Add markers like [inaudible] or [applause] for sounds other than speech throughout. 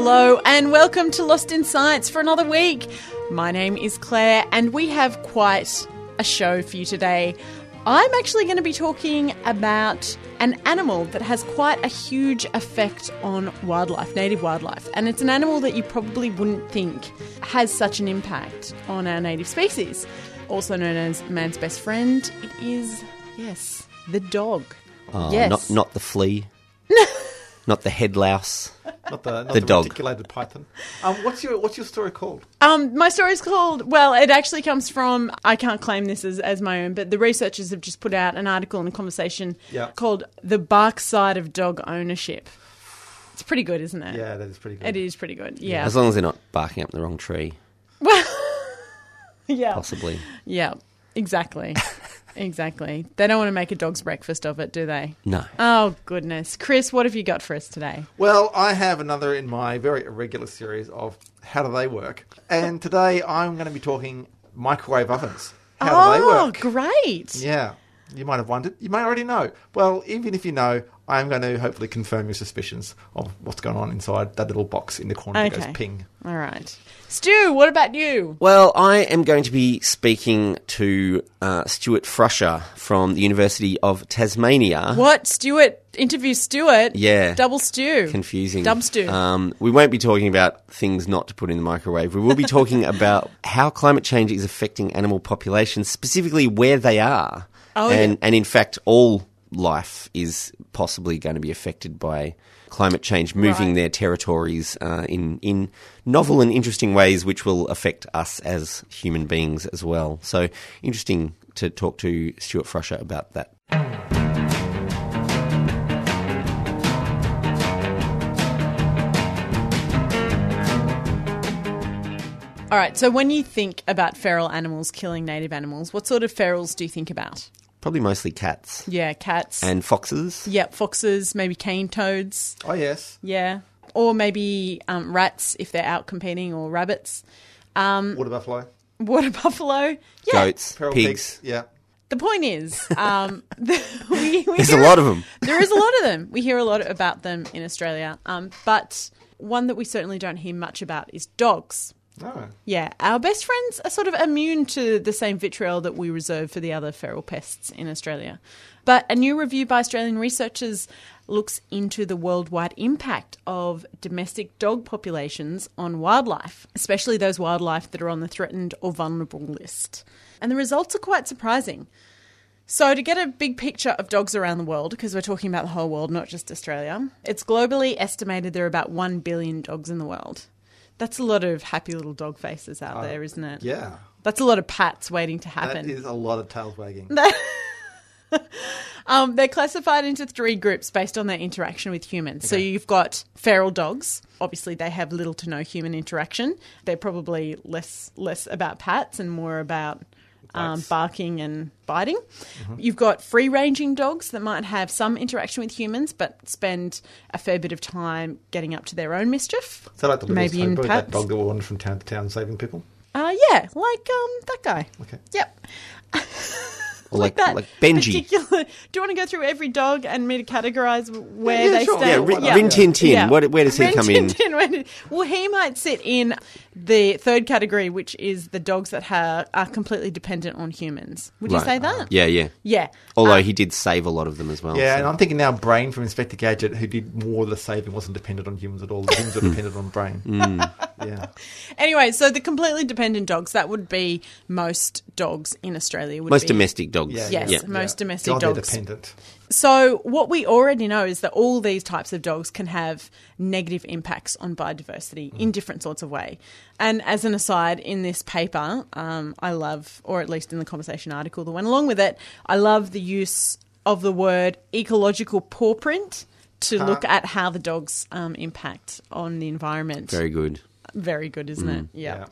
Hello and welcome to Lost in Science for another week. My name is Claire and we have quite a show for you today. I'm actually going to be talking about an animal that has quite a huge effect on wildlife, native wildlife. And it's an animal that you probably wouldn't think has such an impact on our native species. Also known as man's best friend, it is, yes, the dog. Oh, yes. Not not the flea. [laughs] not the head louse. Not the, not The the, dog. reticulated python. Um, what's your What's your story called? Um, my is called, well, it actually comes from, I can't claim this as, as my own, but the researchers have just put out an article and a conversation Yeah. called The Bark Side of Dog Ownership. It's pretty good, isn't it? Yeah, that is pretty good. It is pretty good, yeah. As long as they're not barking up the wrong tree, Well, [laughs] Yeah, possibly. yeah, exactly. [laughs] exactly. They don't want to make a dog's breakfast of it, do they? No. Oh, goodness. Chris, what have you got for us today? Well, I have another in my very irregular series of how do they work, and today I'm going to be talking microwave ovens. How oh, do they oh, work? Oh, great. Yeah, you might have wondered. You may already know. Well, even if you know, I'm going to hopefully confirm your suspicions of what's going on inside that little box in the corner that goes ping. All right. Stu, what about you? Well, I am going to be speaking to uh, Stuart Frusher from the University of Tasmania. What? Stuart? Interview Stuart? Yeah. Double stew. Confusing. Dub stew. Um, we won't be talking about things not to put in the microwave. We will be talking [laughs] about how climate change is affecting animal populations, specifically where they are. Oh, and, yeah. and in fact, all life is possibly going to be affected by climate change, moving Right. their territories uh, in in novel and interesting ways, which will affect us as human beings as well. So interesting to talk to Stuart Frusher about that. All right. So when you think about feral animals killing native animals, what sort of ferals do you think about? Probably mostly cats Yeah, cats. and foxes. Yep, foxes, maybe cane toads. Oh yes, Yeah. Or maybe um, rats if they're out competing, or rabbits. Um, water buffalo, water [laughs] buffalo. Yeah. Goats, feral pigs. pigs. Yeah, The point is, um, [laughs] we, we There's a lot of them. There is a lot of them. [laughs] We hear a lot about them in Australia. Um, but one that we certainly don't hear much about is dogs. Oh, Yeah, our best friends are sort of immune to the same vitriol that we reserve for the other feral pests in Australia. But a new review by Australian researchers looks into the worldwide impact of domestic dog populations on wildlife, especially those wildlife that are on the threatened or vulnerable list. And the results are quite surprising. So, to get a big picture of dogs around the world, because we're talking about the whole world, not just Australia, it's globally estimated there are about 1 billion dogs in the world. That's a lot of happy little dog faces out there, isn't it? yeah. That's a lot of pats waiting to That happen. is a lot of tails wagging. [laughs] Um, they're classified into three groups based on their interaction with humans. So you've got feral dogs. Obviously, they have little to no human interaction. They're probably less less about pats and more about um, barking and biting. You've got free ranging dogs that might have some interaction with humans, but spend a fair bit of time getting up to their own mischief. So like the Maybe in Sober, that dog that wandered from town to town saving people. Uh, yeah, like um, that guy. Okay. Yep. Or like, that like Benji. Particular, do you want to go through every dog and me to categorize where Yeah, they sure. stand? Yeah, Why Rin, not? Rin Tin Tin. Yeah. Where, where does he Rin come Tin in? Tin, where did- well, he might sit in the third category, which is the dogs that ha- are completely dependent on humans. Would you Right. say that? Yeah, yeah. Yeah. Although Uh, he did save a lot of them as well. Yeah, so- and I'm thinking now Brain from Inspector Gadget, who did more of the saving, wasn't dependent on humans at all. The humans were [laughs] dependent on Brain. Mm. [laughs] Yeah. Anyway, so the completely dependent dogs, that would be most dogs in Australia. Would most be. domestic dogs. Yeah, Yes, yeah. most domestic God, they're dogs. dependent. So, what we already know is that all these types of dogs can have negative impacts on biodiversity in different sorts of way. And as an aside, in this paper, um, I love, or at least in the conversation article that went along with it, I love the use of the word ecological paw print to look at how the dogs um, impact on the environment. Very good. Very good, isn't it? Yeah.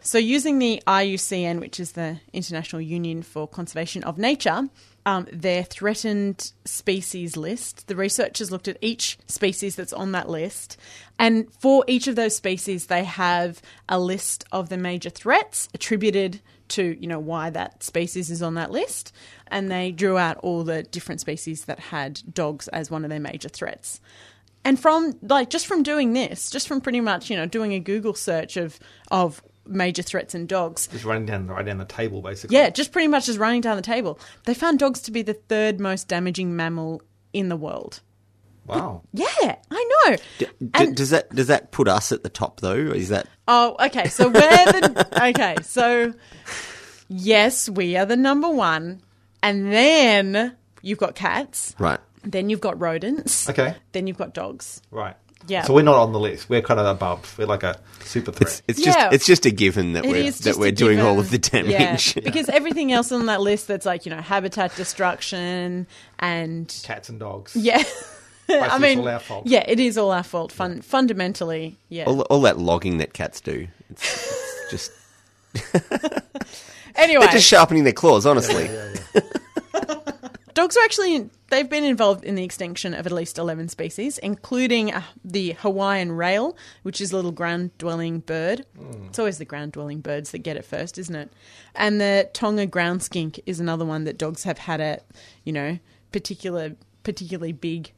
So, using the IUCN, which is the International Union for Conservation of Nature, um, their threatened species list, the researchers looked at each species that's on that list. And for each of those species, they have a list of the major threats attributed to, you know, why that species is on that list. And they drew out all the different species that had dogs as one of their major threats. And from like just from doing this, just from pretty much you know doing a Google search of of major threats in dogs, Just running down right down the table, basically. yeah, just pretty much just running down the table, they found dogs to be the third most damaging mammal in the world. Wow. Yeah, I know. D- d- And- does that does that put us at the top though? Is that Oh, okay. So we're the okay. So yes, we are the number one, and then you've got cats. right? Then you've got rodents. Okay. Then you've got dogs. Right. Yeah. So we're not on the list. We're kind of above. We're like a super threat. It's it's Yeah. just it's just a given that It we're that we're a doing all of the damage. Yeah, [laughs] because everything else on that list that's like, you know, habitat destruction and Cats and dogs. yeah. [laughs] I Basically, it's mean, all our fault. yeah, it is all our fault. Fun, fundamentally, yeah. all, all that logging that cats do. It's, it's [laughs] just anyway, they're just sharpening their claws. Honestly, dogs are actually they've been involved in the extinction of at least 11 species including uh, the hawaiian rail which is a little ground dwelling bird. It's always the ground dwelling birds that get it first isn't it? And the tonga ground skink is another one that dogs have had a you know particular particularly big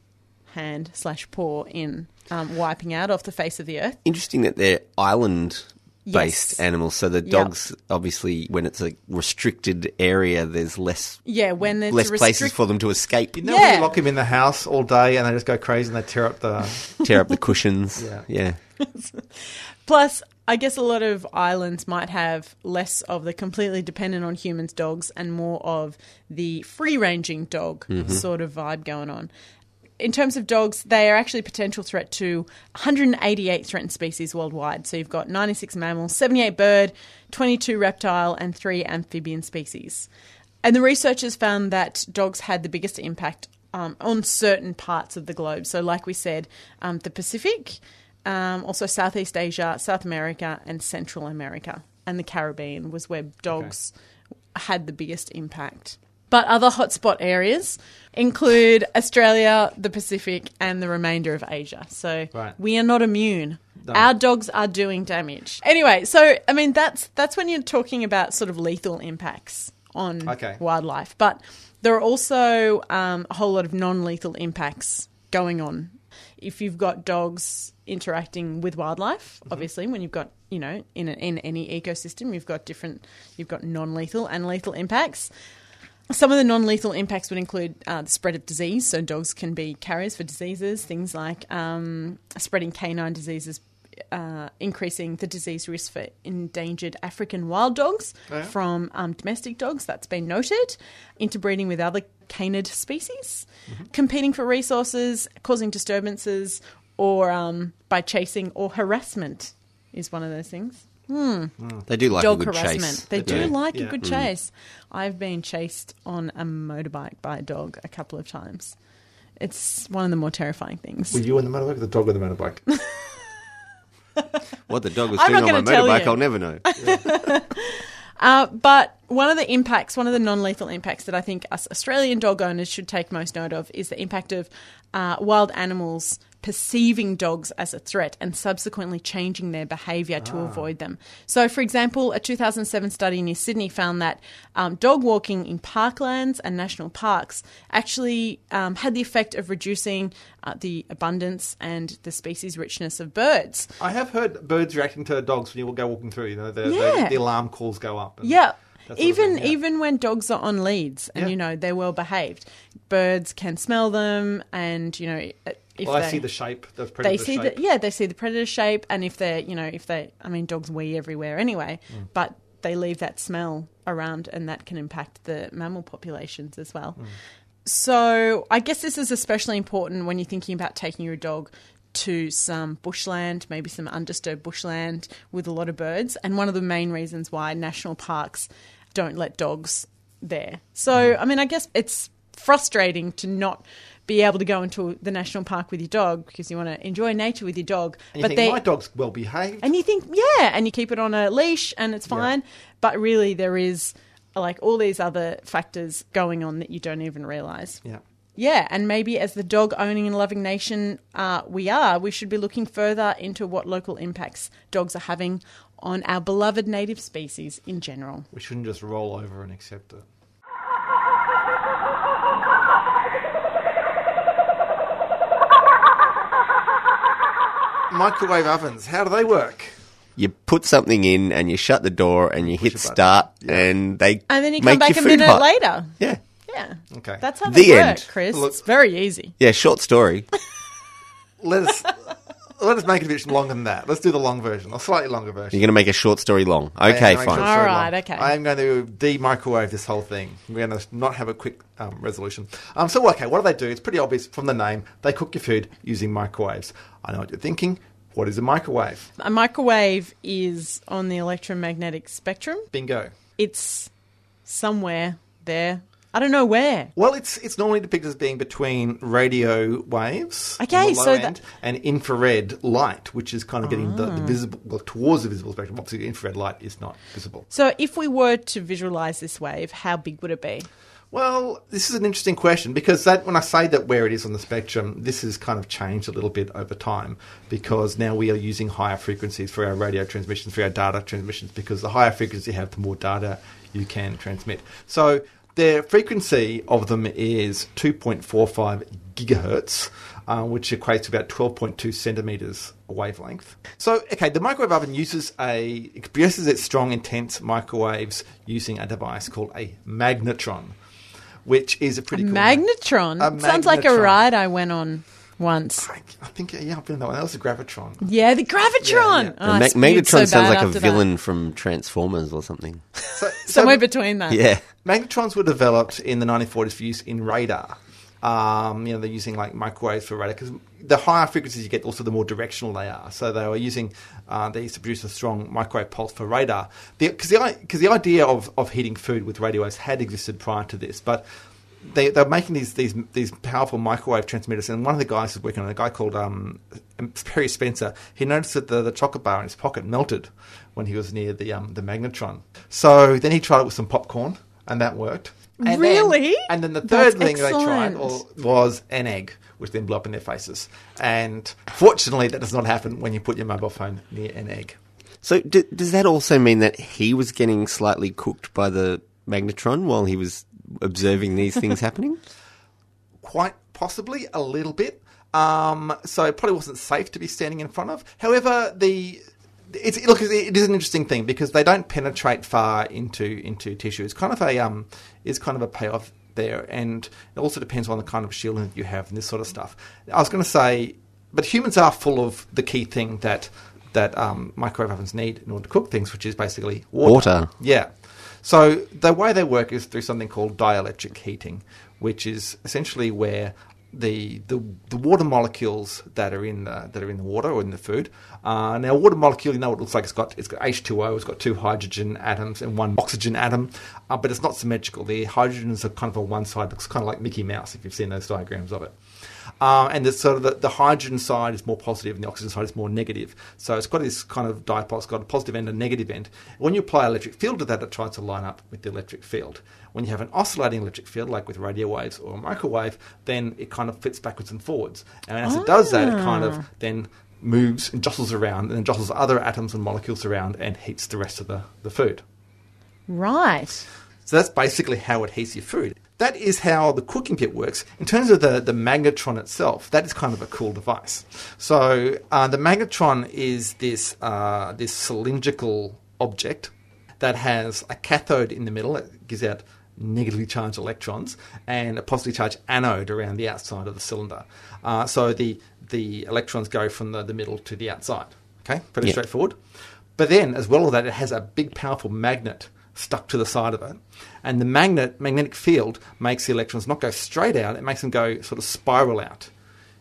hand slash paw in um, wiping out off the face of the earth. Interesting that they're island. Based Yes. animals, so the dogs obviously, when it's a restricted area, there's less yeah when there's less a places for them to escape. You know when you lock him in the house all day and they just go crazy and they tear up the. [laughs] tear up the cushions. Yeah. yeah. [laughs] Plus, I guess a lot of islands might have less of the completely dependent on humans dogs and more of the free ranging dog mm-hmm. sort of vibe going on. In terms of dogs, they are actually a potential threat to 188 threatened species worldwide. So you've got 96 mammals, 78 bird, 22 reptile, and 3 amphibian species. And the researchers found that dogs had the biggest impact um, on certain parts of the globe. So, like we said, um, the Pacific, um, also Southeast Asia, South America, and Central America, and the Caribbean was where dogs had the biggest impact. But other hotspot areas include Australia, the Pacific, and the remainder of Asia. So Right. we are not immune. No. Our dogs are doing damage. Anyway, so I mean that's that's when you're talking about sort of lethal impacts on Okay. wildlife. But there are also um, a whole lot of non-lethal impacts going on. If you've got dogs interacting with wildlife, obviously, when you've got you know in a, in any ecosystem, you've got different, you've got non-lethal and lethal impacts. Some of the non lethal impacts would include uh, the spread of disease. So, dogs can be carriers for diseases, things like um, spreading canine diseases, uh, increasing the disease risk for endangered African wild dogs Yeah. from um, domestic dogs. That's been noted. Interbreeding with other canid species, competing for resources, causing disturbances, or um, by chasing or harassment is one of those things They do like dog a good harassment. chase. They, They do do, like a yeah. good chase. I've been chased on a motorbike by a dog a couple of times. It's one of the more terrifying things. Were you on the motorbike or the dog on the motorbike? [laughs] What the dog was I'm doing on my motorbike, you. I'll never know. [laughs] [laughs] Uh, but one of the impacts, one of the non-lethal impacts that I think us Australian dog owners should take most note of is the impact of uh, wild animals perceiving dogs as a threat and subsequently changing their behaviour to avoid them. So, for example, a 2007 study near Sydney found that um, dog walking in parklands and national parks actually um, had the effect of reducing uh, the abundance and the species richness of birds. I have heard birds reacting to dogs when you go walking through. You know, the, Yeah. the, the alarm calls go up. and Yeah. that sort of Even thing, yeah. even when dogs are on leads and Yeah. you know they're well behaved, birds can smell them and you know if Well, I see the shape. The they predator see shape. the yeah they see the predator shape and if they're you know if they I mean dogs wee everywhere anyway, Mm. but they leave that smell around and that can impact the mammal populations as well. Mm. So I guess this is especially important when you're thinking about taking your dog to some bushland, maybe some undisturbed bushland with a lot of birds. And one of the main reasons why national parks don't let dogs there. So, I mean, I guess it's frustrating to not be able to go into the national park with your dog because you want to enjoy nature with your dog. And you but think, they my dog's well behaved. and you think, yeah, and you keep it on a leash and it's fine. But really, there is like all these other factors going on that you don't even realize. yeah. Yeah, and maybe as the dog owning and loving nation uh, we are, we should be looking further into what local impacts dogs are having on our beloved native species in general. We shouldn't just roll over and accept it. Microwave ovens, how do they work? You put something in and you shut the door and you hit start Yeah. and they And then you make come back a minute hot. later. Yeah, Yeah. Okay. That's how The they end. work, Chris. Look- it's very easy. yeah. Short story. [laughs] Let us let us make it a bit longer than that. Let's do the long version, a slightly longer version. You're going to make a short story long. Okay, fine. make it All so right, long. okay. I am going to de-microwave this whole thing. We're going to not have a quick um, resolution. Um, so, okay, what do they do? It's pretty obvious from the name. They cook your food using microwaves. I know what you're thinking. What is a microwave? A microwave is on the electromagnetic spectrum. Bingo. It's somewhere there. I don't know where. Well, it's it's normally depicted as being between radio waves, Okay, so end, that- and infrared light, which is kind of getting the, Ah. the visible well, towards the visible spectrum. Obviously, infrared light is not visible. So if we were to visualize this wave, how big would it be? Well, this is an interesting question because that when I say that where it is on the spectrum, this has kind of changed a little bit over time because now we are using higher frequencies for our radio transmissions, for our data transmissions, because the higher frequency you have, the more data you can transmit. So the frequency of them is 2.45 gigahertz, uh, which equates to about 12.2 centimeters wavelength. So, okay, the microwave oven uses a it produces its strong, intense microwaves using a device called a magnetron which is a pretty cool Magnetron. A Sounds like a ride I went on once. I, I think yeah, I've been that one. That was the gravitron. Yeah, the gravitron. Yeah, yeah. Oh, The I Megatron so sounds like a after that. villain from Transformers or something. So, [laughs] Somewhere so between that. Yeah. magnetrons were developed in the 1940s for use in radar. Um, you know, they're using like microwaves for radar because the higher frequencies you get, also the more directional they are. So they were using, uh, they used to produce a strong microwave pulse for radar. Because the, because the idea of, of heating food with radio waves had existed prior to this, but they, they're making these, these these powerful microwave transmitters, and one of the guys who's working on a guy called um, Perry Spencer, he noticed that the, the chocolate bar in his pocket melted when he was near the um, the magnetron. So then he tried it with some popcorn, and that worked. And then- Really? and then the That's third thing they tried was an egg, which then blew up in their faces. And fortunately, that does not happen when you put your mobile phone near an egg. So d- does that also mean that he was getting slightly cooked by the magnetron while he was observing these things happening? [laughs] quite possibly a little bit. Um, so it probably wasn't safe to be standing in front of. However, the it's look it is an interesting thing because they don't penetrate far into into tissue. It's kind of a um is kind of a payoff there, and it also depends on the kind of shielding that you have and this sort of stuff. I was going to say, but humans are full of the key thing that that um, microwave ovens need in order to cook things, which is basically water. Water. Yeah. So the way they work is through something called dielectric heating, which is essentially where the the, the water molecules that are in the, that are in the water or in the food. Uh, now, water molecule, you know what it looks like. It's got it's got H two O. It's got two hydrogen atoms and one oxygen atom, uh, but it's not symmetrical. The hydrogens are kind of on one side. Looks kind of like Mickey Mouse if you've seen those diagrams of it. Um, and the sort of the, the hydrogen side is more positive and the oxygen side is more negative. So it's got this kind of dipole. It's got a positive end and a negative end. When you apply electric field to that, it tries to line up with the electric field. When you have an oscillating electric field, like with radio waves or a microwave, then it kind of flips backwards and forwards. And as it does that, it kind of then moves and jostles around and then jostles other atoms and molecules around and heats the rest of the, the food. Right. So that's basically how it heats your food. That is how the cooking bit works. In terms of the, the magnetron itself, that is kind of a cool device. So uh, the magnetron is this uh, this cylindrical object that has a cathode in the middle that gives out negatively charged electrons and a positively charged anode around the outside of the cylinder. Uh, so the the electrons go from the, the middle to the outside. Okay, pretty Yeah. straightforward. But then, as well as that, it has a big, powerful magnet stuck to the side of it, and the magnet magnetic field makes the electrons not go straight out; it makes them go sort of spiral out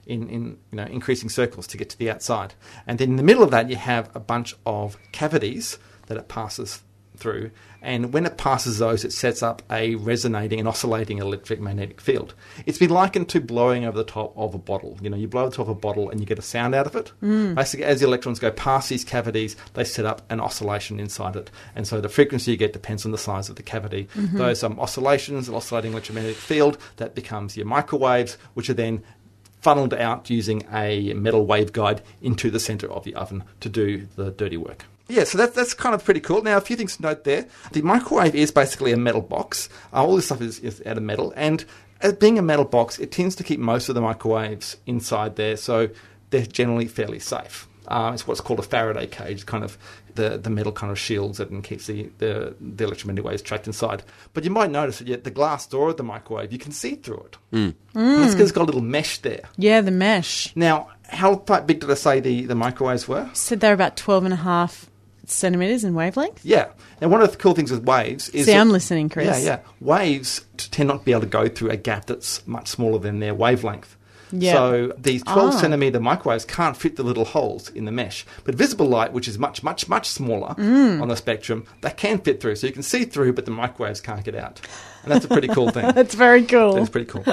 in, in you know increasing circles to get to the outside. And then in the middle of that, you have a bunch of cavities that it passes through, and when it passes those, it sets up a resonating and oscillating electric magnetic field. It's been likened to blowing over the top of a bottle. You know, you blow the top of a bottle and you get a sound out of it. Mm. Basically, as the electrons go past these cavities, they set up an oscillation inside it, and so the frequency you get depends on the size of the cavity. Mm-hmm. Those um, oscillations, oscillating electromagnetic field, that becomes your microwaves, which are then funneled out using a metal waveguide into the center of the oven to do the dirty work. Yeah, so that, that's kind of pretty cool. Now, a few things to note there. The microwave is basically a metal box. Uh, all this stuff is, is out of metal. And as being a metal box, it tends to keep most of the microwaves inside there, so they're generally fairly safe. Uh, it's what's called a Faraday cage, kind of the, the metal kind of shields it and keeps the, the, the electromagnetic waves trapped inside. But you might notice that the glass door of the microwave, you can see through it. Mm. Mm. That's because it's got a little mesh there. Yeah, the mesh. Now, how big did I say the, the microwaves were? Said they're about 12 and a half centimeters in wavelength. Yeah. Now, one of the cool things with waves is. See, I'm listening, Chris. Yeah, yeah. Waves tend not to be able to go through a gap that's much smaller than their wavelength. Yeah. So these 12 Ah. centimeter microwaves can't fit the little holes in the mesh. But visible light, which is much, much, much smaller Mm. on the spectrum, that can fit through. So you can see through, but the microwaves can't get out. And that's a pretty cool thing. [laughs] That's very cool. That's pretty cool.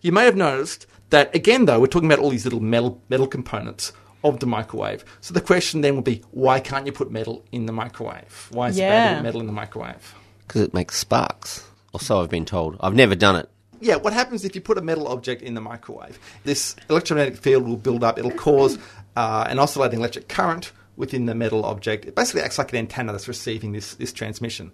you may have noticed that, again, though, we're talking about all these little metal, metal components of the microwave. So the question then would be, why can't you put metal in the microwave? Why is it bad to put metal in the microwave? because it makes sparks. Or so I've been told. I've never done it. Yeah, what happens if you put a metal object in the microwave? This electromagnetic field will build up. It'll cause uh, an oscillating electric current within the metal object. It basically acts like an antenna that's receiving this, this transmission.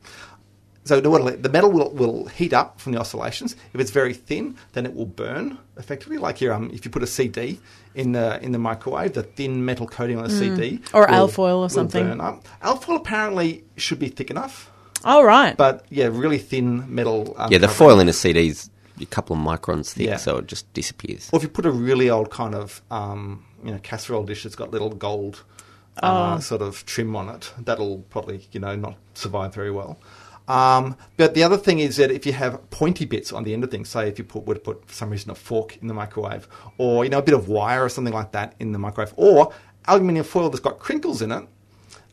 So the, metal will, will heat up from the oscillations. If it's very thin, then it will burn effectively. Like your, um, if you put a CD in the in the microwave, the thin metal coating on the CD Or will- alfoil or will something. burn up. Alfoil apparently should be thick enough, oh, right. but yeah, really thin metal. Um, Yeah, the covering. foil in a CD is a couple of microns thick, Yeah. so it just disappears. Or if you put a really old kind of um, you know casserole dish that's got little gold uh, Oh. sort of trim on it, that'll probably you know not survive very well. Um, but the other thing is that if you have pointy bits on the end of things, say if you put, would put for some reason a fork in the microwave, or you know a bit of wire or something like that in the microwave, or aluminium foil that's got crinkles in it,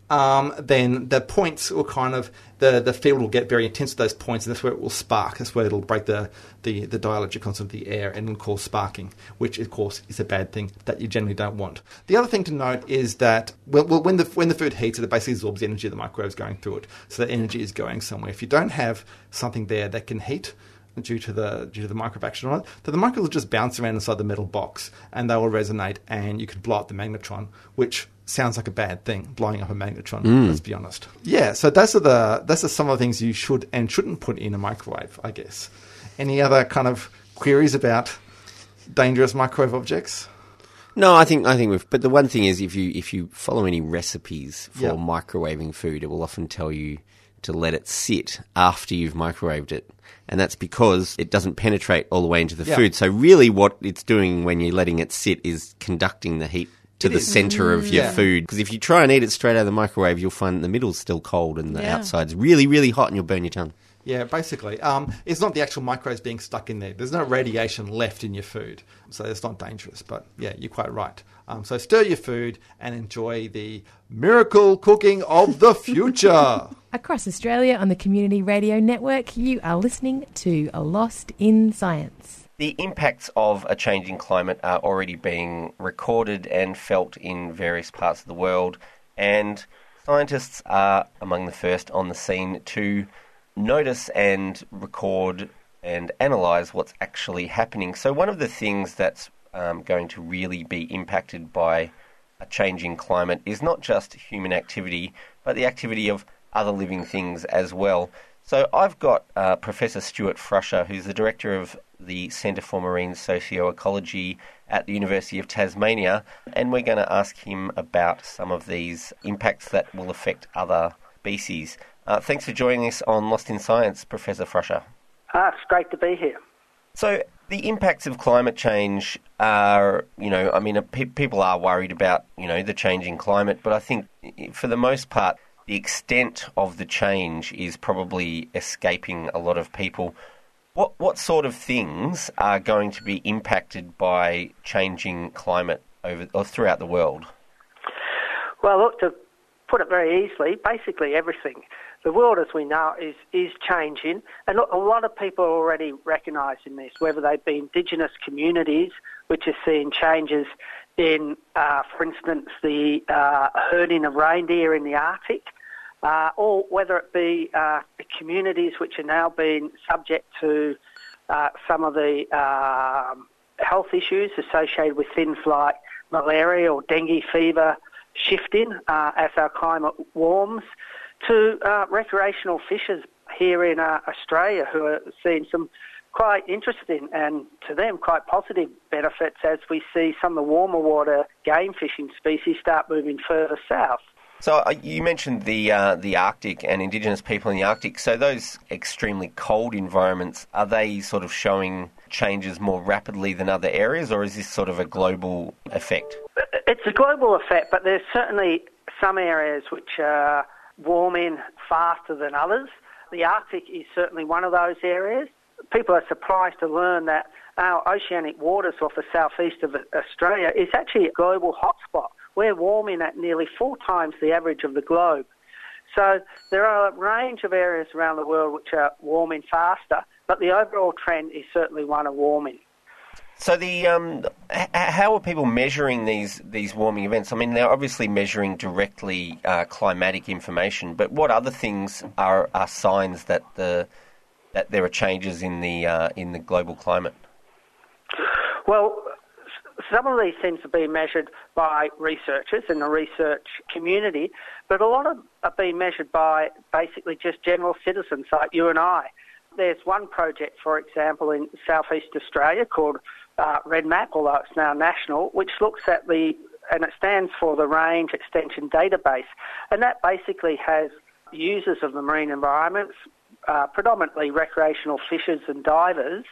um, then the points will kind of the, the field will get very intense at those points, and that's where it will spark. That's where it'll break the, the, the dielectric constant of the air and it'll cause sparking, which of course is a bad thing that you generally don't want. The other thing to note is that well, well, when the when the food heats, it basically absorbs the energy of the microwaves going through it, so that energy is going somewhere. If you don't have something there that can heat, due to the due to the microwave action on it, that the microwave will just bounce around inside the metal box and they will resonate and you could blow up the magnetron, which sounds like a bad thing, blowing up a magnetron, mm. let's be honest. Yeah, so those are the those are some of the things you should and shouldn't put in a microwave, I guess. Any other kind of queries about dangerous microwave objects? No, I think I think we've. But the one thing is, if you if you follow any recipes for Yeah. microwaving food, it will often tell you to let it sit after you've microwaved it, and that's because it doesn't penetrate all the way into the Yeah. food. So really, what it's doing when you're letting it sit is conducting the heat to It the is. center of your Yeah. food. Because if you try and eat it straight out of the microwave, you'll find the middle's still cold and the Yeah. outside's really really hot, and you'll burn your tongue. Yeah, basically. Um, it's not the actual microwaves being stuck in there. There's no radiation left in your food. So it's not dangerous. But yeah, you're quite right. Um, so stir your food and enjoy the miracle cooking of the future. [laughs] Across Australia on the Community Radio Network, you are listening to Lost in Science. The impacts of a changing climate are already being recorded and felt in various parts of the world, and scientists are among the first on the scene to notice and record and analyse what's actually happening. So, one of the things that's um, going to really be impacted by a changing climate is not just human activity, but the activity of other living things as well. So I've got uh, Professor Stuart Frusher, who's the director of the Centre for Marine Socioecology at the University of Tasmania, and we're going to ask him about some of these impacts that will affect other species. Uh, thanks for joining us on Lost in Science, Professor Frusher. Ah, it's great to be here. So the impacts of climate change are, you know, I mean, pe- people are worried about, you know, the changing climate, but I think for the most part, the extent of the change is probably escaping a lot of people. What what sort of things are going to be impacted by changing climate over or throughout the world? Well, look, to put it very easily, basically everything. The world as we know is, is changing, and a lot of people are already recognising this, whether they be indigenous communities, which are seeing changes in, uh, for instance, the uh, herding of reindeer in the Arctic, uh, or whether it be uh, communities which are now being subject to uh, some of the um, health issues associated with things like malaria or dengue fever shifting uh, as our climate warms, to uh, recreational fishers here in uh, Australia who are seeing some quite interesting and to them quite positive benefits as we see some of the warmer water game fishing species start moving further south. So uh, you mentioned the uh, the Arctic and Indigenous people in the Arctic. So those extremely cold environments are they sort of showing changes more rapidly than other areas, or is this sort of a global effect? It's a global effect, but there's certainly some areas which are warming faster than others. The Arctic is certainly one of those areas. People are surprised to learn that our oceanic waters off the southeast of Australia is actually a global hotspot. We're warming at nearly four times the average of the globe. So there are a range of areas around the world which are warming faster, but the overall trend is certainly one of warming. So the um, h- how are people measuring these these warming events? I mean, they're obviously measuring directly uh, climatic information, but what other things are, are signs that the that there are changes in the uh, in the global climate? Well, some of these things are being measured by researchers in the research community, but a lot of are being measured by basically just general citizens like you and I. There's one project, for example, in southeast Australia called uh, REDMAP, although it's now national, which looks at the, and it stands for the Range Extension Database, and that basically has users of the marine environments, uh, predominantly recreational fishers and divers,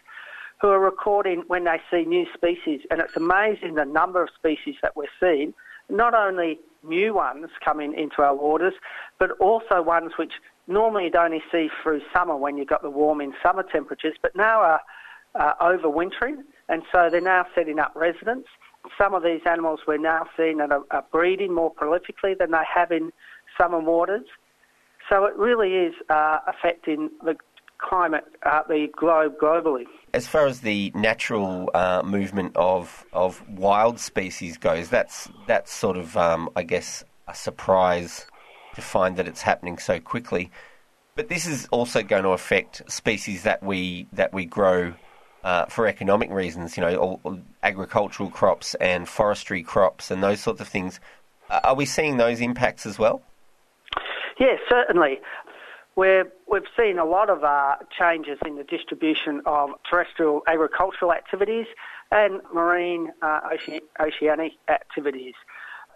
who are recording when they see new species, and it's amazing the number of species that we're seeing. Not only new ones coming into our waters, but also ones which normally you'd only see through summer when you've got the warm in summer temperatures, but now are uh, overwintering, and so they're now setting up residence. Some of these animals we're now seeing are, are breeding more prolifically than they have in summer waters. So it really is uh, affecting the climate, uh, the globe globally. As far as the natural uh, movement of of wild species goes, that's that's sort of, um, I guess, a surprise to find that it's happening so quickly. But this is also going to affect species that we that we grow uh, for economic reasons. You know, all, all agricultural crops and forestry crops and those sorts of things. Are we seeing those impacts as well? Yes, certainly. We're, we've seen a lot of uh, changes in the distribution of terrestrial agricultural activities and marine uh, oceanic activities.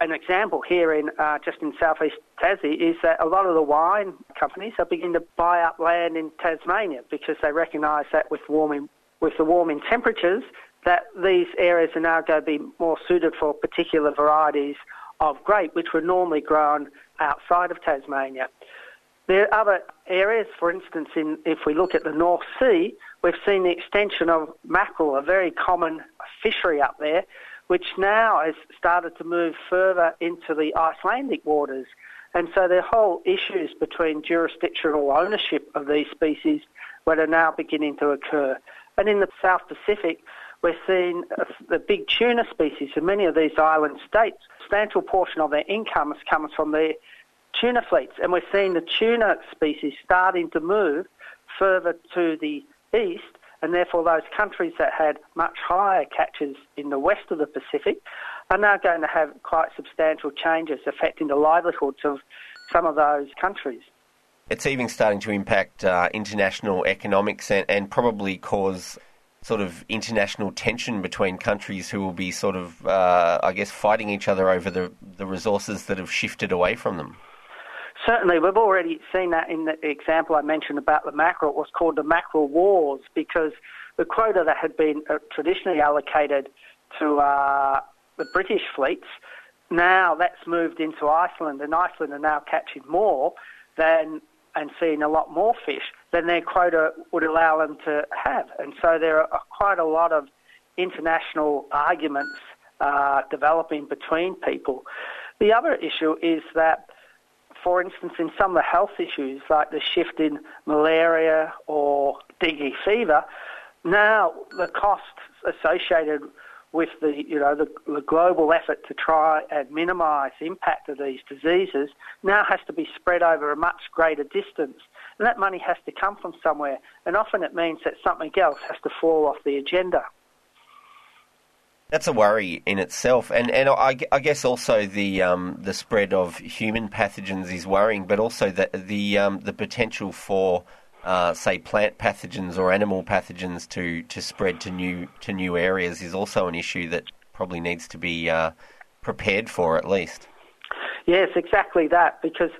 An example here in uh, just in southeast Tassie is that a lot of the wine companies are beginning to buy up land in Tasmania because they recognise that with warming with the warming temperatures that these areas are now going to be more suited for particular varieties of grape which were normally grown outside of Tasmania. There are other areas, for instance, in, if we look at the North Sea, we've seen the extension of mackerel, a very common fishery up there, which now has started to move further into the Icelandic waters. And so there are whole issues between jurisdictional ownership of these species that are now beginning to occur. And in the South Pacific, we're seeing the big tuna species in many of these island states. A substantial portion of their income comes from their tuna fleets, and we're seeing the tuna species starting to move further to the east, and therefore those countries that had much higher catches in the west of the Pacific are now going to have quite substantial changes affecting the livelihoods of some of those countries. It's even starting to impact uh, international economics and, and probably cause sort of international tension between countries who will be sort of, uh, I guess, fighting each other over the, the resources that have shifted away from them. Certainly, we've already seen that in the example I mentioned about the mackerel. It was called the mackerel wars because the quota that had been uh, traditionally allocated to uh, the British fleets, now that's moved into Iceland, and Iceland are now catching more than and seeing a lot more fish than their quota would allow them to have. And so there are quite a lot of international arguments uh, developing between people. The other issue is that for instance, in some of the health issues like the shift in malaria or dengue fever, now the costs associated with the you know the, the, global effort to try and minimise the impact of these diseases now has to be spread over a much greater distance, and that money has to come from somewhere, and often it means that something else has to fall off the agenda. That's a worry in itself, and and I, I guess also the um, the spread of human pathogens is worrying, but also the the um, the potential for uh, say plant pathogens or animal pathogens to, to spread to new to new areas is also an issue that probably needs to be uh, prepared for at least. Yes, exactly that. Because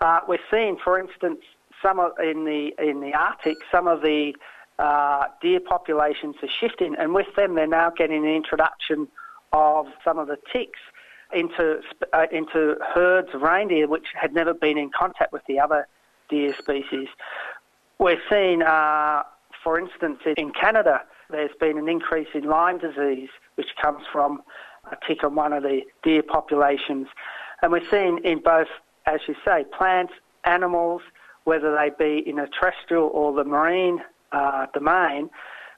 uh, we're seeing, for instance, some of, in the in the Arctic, some of the uh, deer populations are shifting, and with them, they're now getting an introduction of some of the ticks into uh, into herds of reindeer, which had never been in contact with the other deer species. We're seeing, uh, for instance, in Canada, there's been an increase in Lyme disease, which comes from a tick on one of the deer populations, and we're seeing in both, as you say, plants, animals, whether they be in a terrestrial or the marine uh, domain,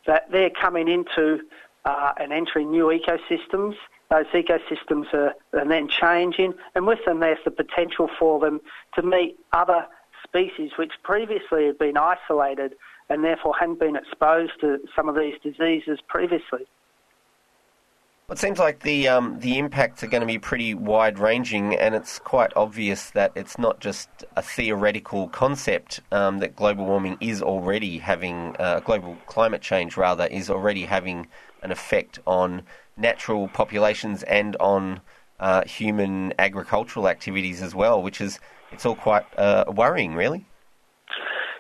that they're coming into uh, and entering new ecosystems. Those ecosystems are, then changing, and with them, there's the potential for them to meet other species which previously had been isolated and therefore hadn't been exposed to some of these diseases previously. It seems like the um, the impacts are going to be pretty wide ranging, and it's quite obvious that it's not just a theoretical concept um, that global warming is already having uh, global climate change rather is already having an effect on natural populations and on uh, human agricultural activities as well, which is it's all quite uh, worrying, really.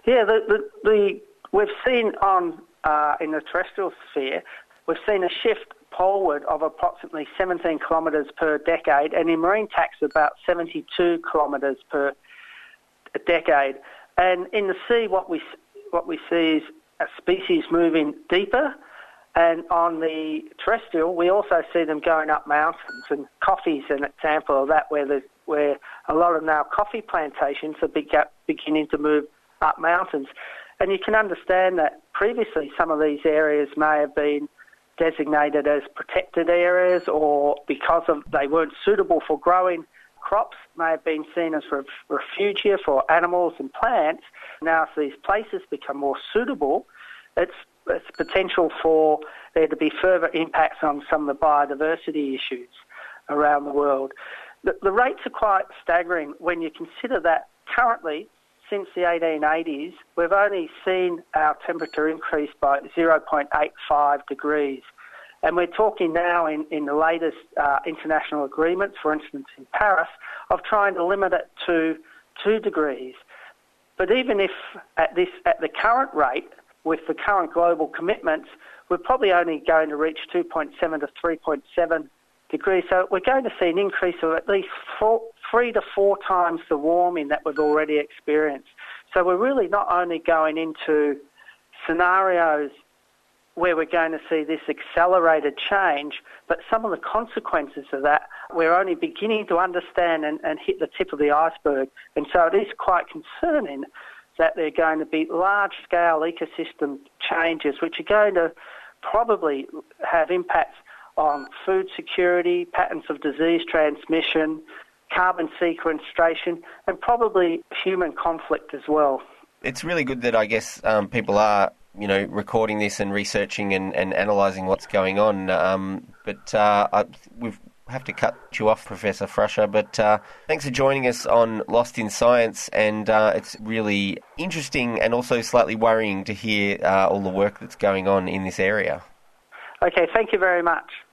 Yeah, the, the, the we've seen on uh, in the terrestrial sphere, we've seen a shift poleward of approximately 17 kilometres per decade, and in marine taxa about 72 kilometres per decade. And in the sea, what we what we see is a species moving deeper, and on the terrestrial, we also see them going up mountains. And coffee is an example of that, where where a lot of now coffee plantations are beginning to move up mountains. And you can understand that previously some of these areas may have been designated as protected areas or because of they weren't suitable for growing crops may have been seen as ref- refugia for animals and plants. Now, if these places become more suitable, it's, it's potential for there to be further impacts on some of the biodiversity issues around the world. The, the rates are quite staggering when you consider that currently, since the 1880s, we've only seen our temperature increase by 0.85 degrees. And we're talking now in, in the latest uh, international agreements, for instance in Paris, of trying to limit it to 2 degrees. But even if at, this, at the current rate, with the current global commitments, we're probably only going to reach 2.7 to 3.7 degrees. So we're going to see an increase of at least four, three to four times the warming that we've already experienced. So we're really not only going into scenarios where we're going to see this accelerated change, but some of the consequences of that we're only beginning to understand and, and hit the tip of the iceberg. And so it is quite concerning that there are going to be large scale ecosystem changes which are going to probably have impacts on food security, patterns of disease transmission, carbon sequestration, and probably human conflict as well. It's really good that I guess um, people are, you know, recording this and researching and, and analysing what's going on. Um, but uh, I, we have to cut you off, Professor Frusher. But uh, thanks for joining us on Lost in Science, and uh, it's really interesting and also slightly worrying to hear uh, all the work that's going on in this area. Okay, thank you very much.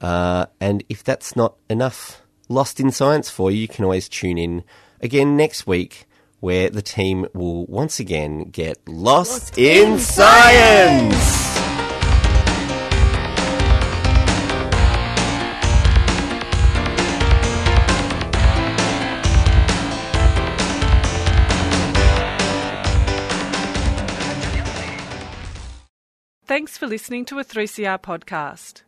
uh, and if that's not enough Lost in Science for you, you can always tune in again next week where the team will once again get lost, in, science. Thanks for listening to a 3CR podcast.